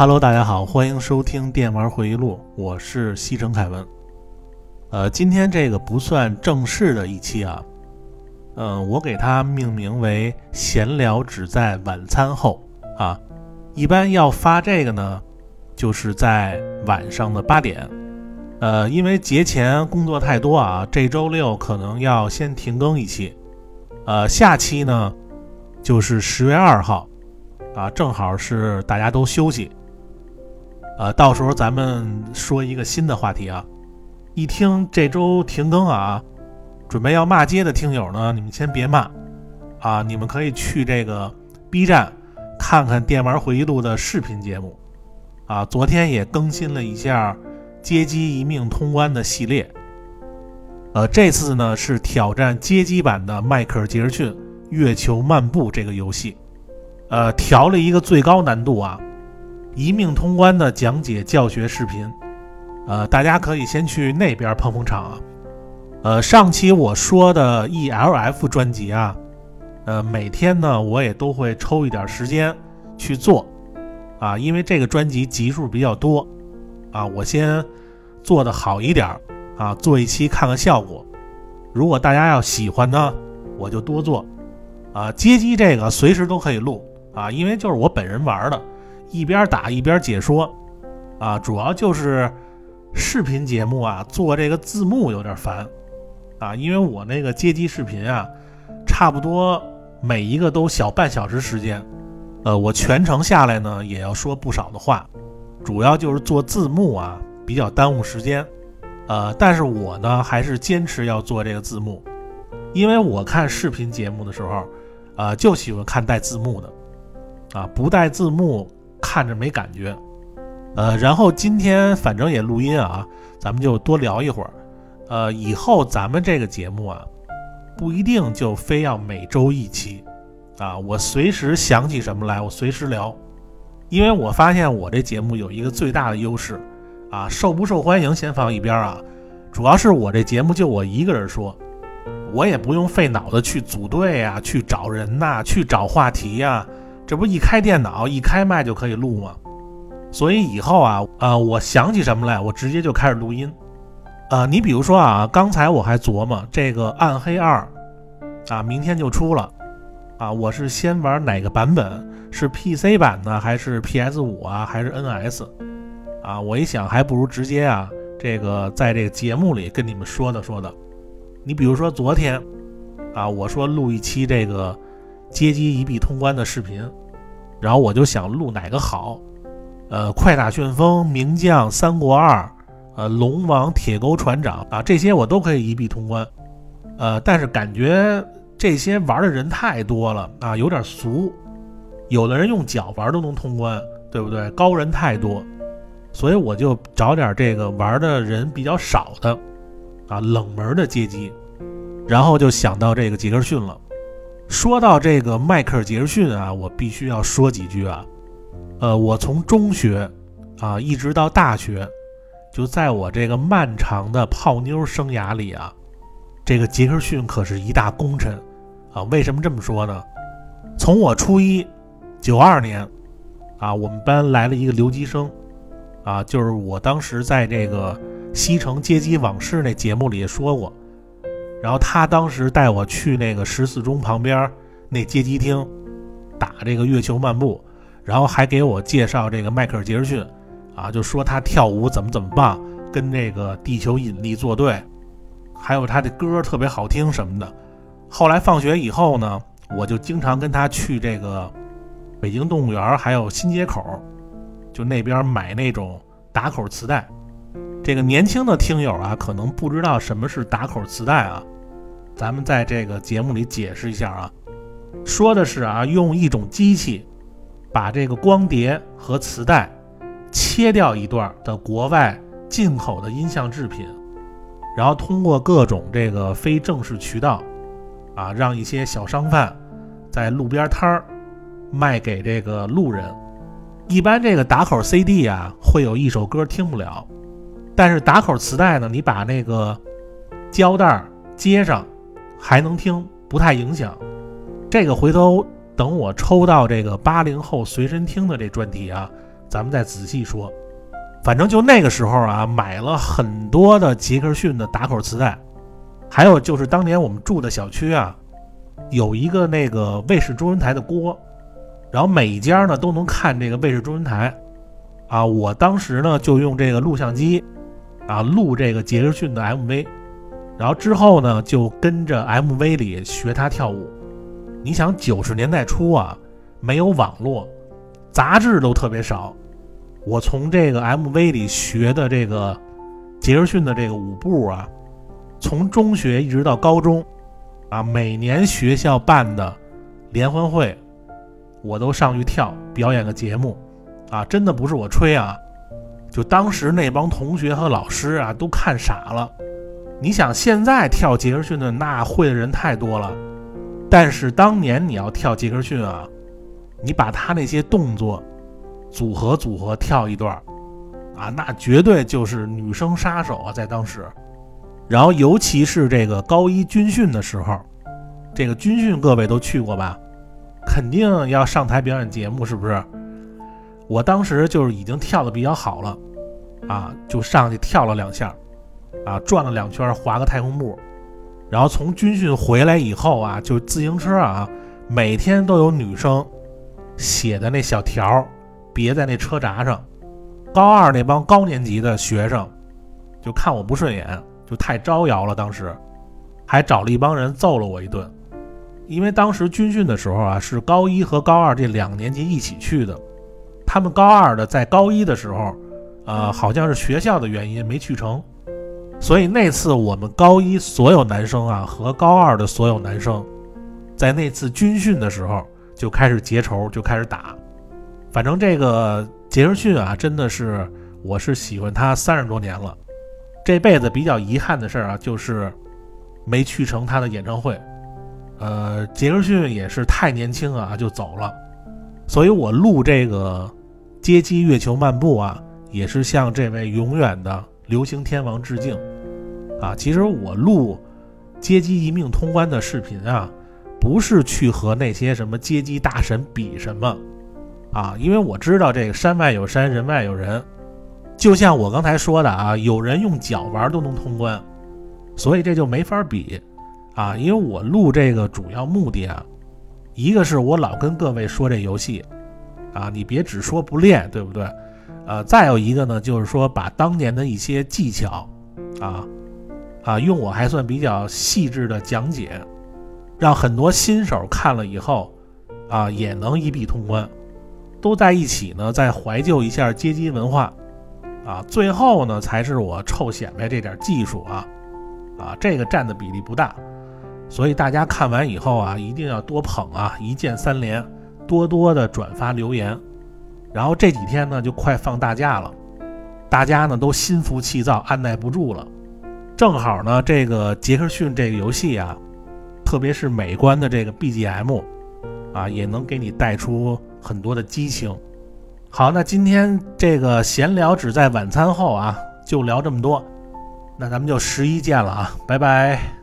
Hello，大家好，欢迎收听《电玩回忆录》，我是西城凯文。呃，今天这个不算正式的一期啊，嗯，我给它命名为“闲聊只在晚餐后”啊。一般要发这个呢，就是在晚上的八点。呃，因为节前工作太多啊，这周六可能要先停更一期。呃，下期呢，就是十月二号，啊，正好是大家都休息。呃，到时候咱们说一个新的话题啊。一听这周停更啊，准备要骂街的听友呢，你们先别骂啊，你们可以去这个 B 站看看《电玩回忆录》的视频节目啊。昨天也更新了一下街机一命通关的系列。呃，这次呢是挑战街机版的迈克尔·杰克逊《月球漫步》这个游戏，呃，调了一个最高难度啊。一命通关的讲解教学视频，呃，大家可以先去那边捧捧场啊。呃，上期我说的 ELF 专辑啊，呃，每天呢我也都会抽一点时间去做啊，因为这个专辑集数比较多啊，我先做的好一点啊，做一期看看效果。如果大家要喜欢呢，我就多做啊。街机这个随时都可以录啊，因为就是我本人玩的。一边打一边解说，啊，主要就是视频节目啊，做这个字幕有点烦，啊，因为我那个街机视频啊，差不多每一个都小半小时时间，呃，我全程下来呢也要说不少的话，主要就是做字幕啊，比较耽误时间，呃，但是我呢还是坚持要做这个字幕，因为我看视频节目的时候，呃，就喜欢看带字幕的，啊，不带字幕。看着没感觉，呃，然后今天反正也录音啊，咱们就多聊一会儿，呃，以后咱们这个节目啊，不一定就非要每周一期，啊，我随时想起什么来，我随时聊，因为我发现我这节目有一个最大的优势，啊，受不受欢迎先放一边啊，主要是我这节目就我一个人说，我也不用费脑子去组队啊，去找人呐，去找话题呀。这不一开电脑一开麦就可以录吗？所以以后啊啊，我想起什么来，我直接就开始录音。啊，你比如说啊，刚才我还琢磨这个《暗黑二》，啊，明天就出了，啊，我是先玩哪个版本？是 PC 版呢，还是 PS 五啊，还是 NS？啊，我一想，还不如直接啊，这个在这个节目里跟你们说的说的。你比如说昨天，啊，我说录一期这个。街机一币通关的视频，然后我就想录哪个好，呃，快打旋风、名将、三国二，呃，龙王、铁钩船长啊，这些我都可以一币通关，呃，但是感觉这些玩的人太多了啊，有点俗，有的人用脚玩都能通关，对不对？高人太多，所以我就找点这个玩的人比较少的，啊，冷门的街机，然后就想到这个杰克逊了。说到这个迈克尔·杰克逊啊，我必须要说几句啊。呃，我从中学啊一直到大学，就在我这个漫长的泡妞生涯里啊，这个杰克逊可是一大功臣啊。为什么这么说呢？从我初一，九二年啊，我们班来了一个留级生啊，就是我当时在这个《西城街机往事》那节目里说过。然后他当时带我去那个十四中旁边那街机厅打这个月球漫步，然后还给我介绍这个迈克尔·杰克逊，啊，就说他跳舞怎么怎么棒，跟这个地球引力作对，还有他的歌特别好听什么的。后来放学以后呢，我就经常跟他去这个北京动物园还有新街口，就那边买那种打口磁带。这个年轻的听友啊，可能不知道什么是打口磁带啊，咱们在这个节目里解释一下啊，说的是啊，用一种机器把这个光碟和磁带切掉一段的国外进口的音像制品，然后通过各种这个非正式渠道啊，让一些小商贩在路边摊儿卖给这个路人。一般这个打口 CD 啊，会有一首歌听不了。但是打口磁带呢？你把那个胶带接上，还能听，不太影响。这个回头等我抽到这个八零后随身听的这专题啊，咱们再仔细说。反正就那个时候啊，买了很多的杰克逊的打口磁带，还有就是当年我们住的小区啊，有一个那个卫视中文台的锅，然后每一家呢都能看这个卫视中文台，啊，我当时呢就用这个录像机，啊录这个杰克逊的 MV，然后之后呢就跟着 MV 里学他跳舞。你想九十年代初啊，没有网络，杂志都特别少。我从这个 MV 里学的这个杰克逊的这个舞步啊，从中学一直到高中，啊，每年学校办的联欢会，我都上去跳表演个节目，啊，真的不是我吹啊，就当时那帮同学和老师啊都看傻了。你想现在跳杰克逊的那会的人太多了，但是当年你要跳杰克逊啊，你把他那些动作。组合组合跳一段啊，那绝对就是女生杀手啊，在当时。然后尤其是这个高一军训的时候，这个军训各位都去过吧？肯定要上台表演节目，是不是？我当时就是已经跳的比较好了，啊，就上去跳了两下，啊，转了两圈，滑个太空步。然后从军训回来以后啊，就自行车啊，每天都有女生写的那小条。别在那车闸上，高二那帮高年级的学生就看我不顺眼，就太招摇了。当时还找了一帮人揍了我一顿，因为当时军训的时候啊，是高一和高二这两年级一起去的。他们高二的在高一的时候，呃，好像是学校的原因没去成，所以那次我们高一所有男生啊和高二的所有男生，在那次军训的时候就开始结仇，就开始打。反正这个杰克逊啊，真的是，我是喜欢他三十多年了。这辈子比较遗憾的事儿啊，就是没去成他的演唱会。呃，杰克逊也是太年轻啊，就走了。所以我录这个《街机月球漫步》啊，也是向这位永远的流行天王致敬。啊，其实我录街机一命通关的视频啊，不是去和那些什么街机大神比什么。啊，因为我知道这个山外有山，人外有人，就像我刚才说的啊，有人用脚玩都能通关，所以这就没法比啊。因为我录这个主要目的啊，一个是我老跟各位说这游戏啊，你别只说不练，对不对？呃，再有一个呢，就是说把当年的一些技巧啊啊，用我还算比较细致的讲解，让很多新手看了以后啊，也能一币通关。都在一起呢，再怀旧一下街机文化，啊，最后呢才是我臭显摆这点技术啊，啊，这个占的比例不大，所以大家看完以后啊，一定要多捧啊，一键三连，多多的转发留言，然后这几天呢就快放大假了，大家呢都心浮气躁，按耐不住了，正好呢这个杰克逊这个游戏啊，特别是美观的这个 BGM，啊，也能给你带出。很多的激情。好，那今天这个闲聊只在晚餐后啊，就聊这么多。那咱们就十一见了啊，拜拜。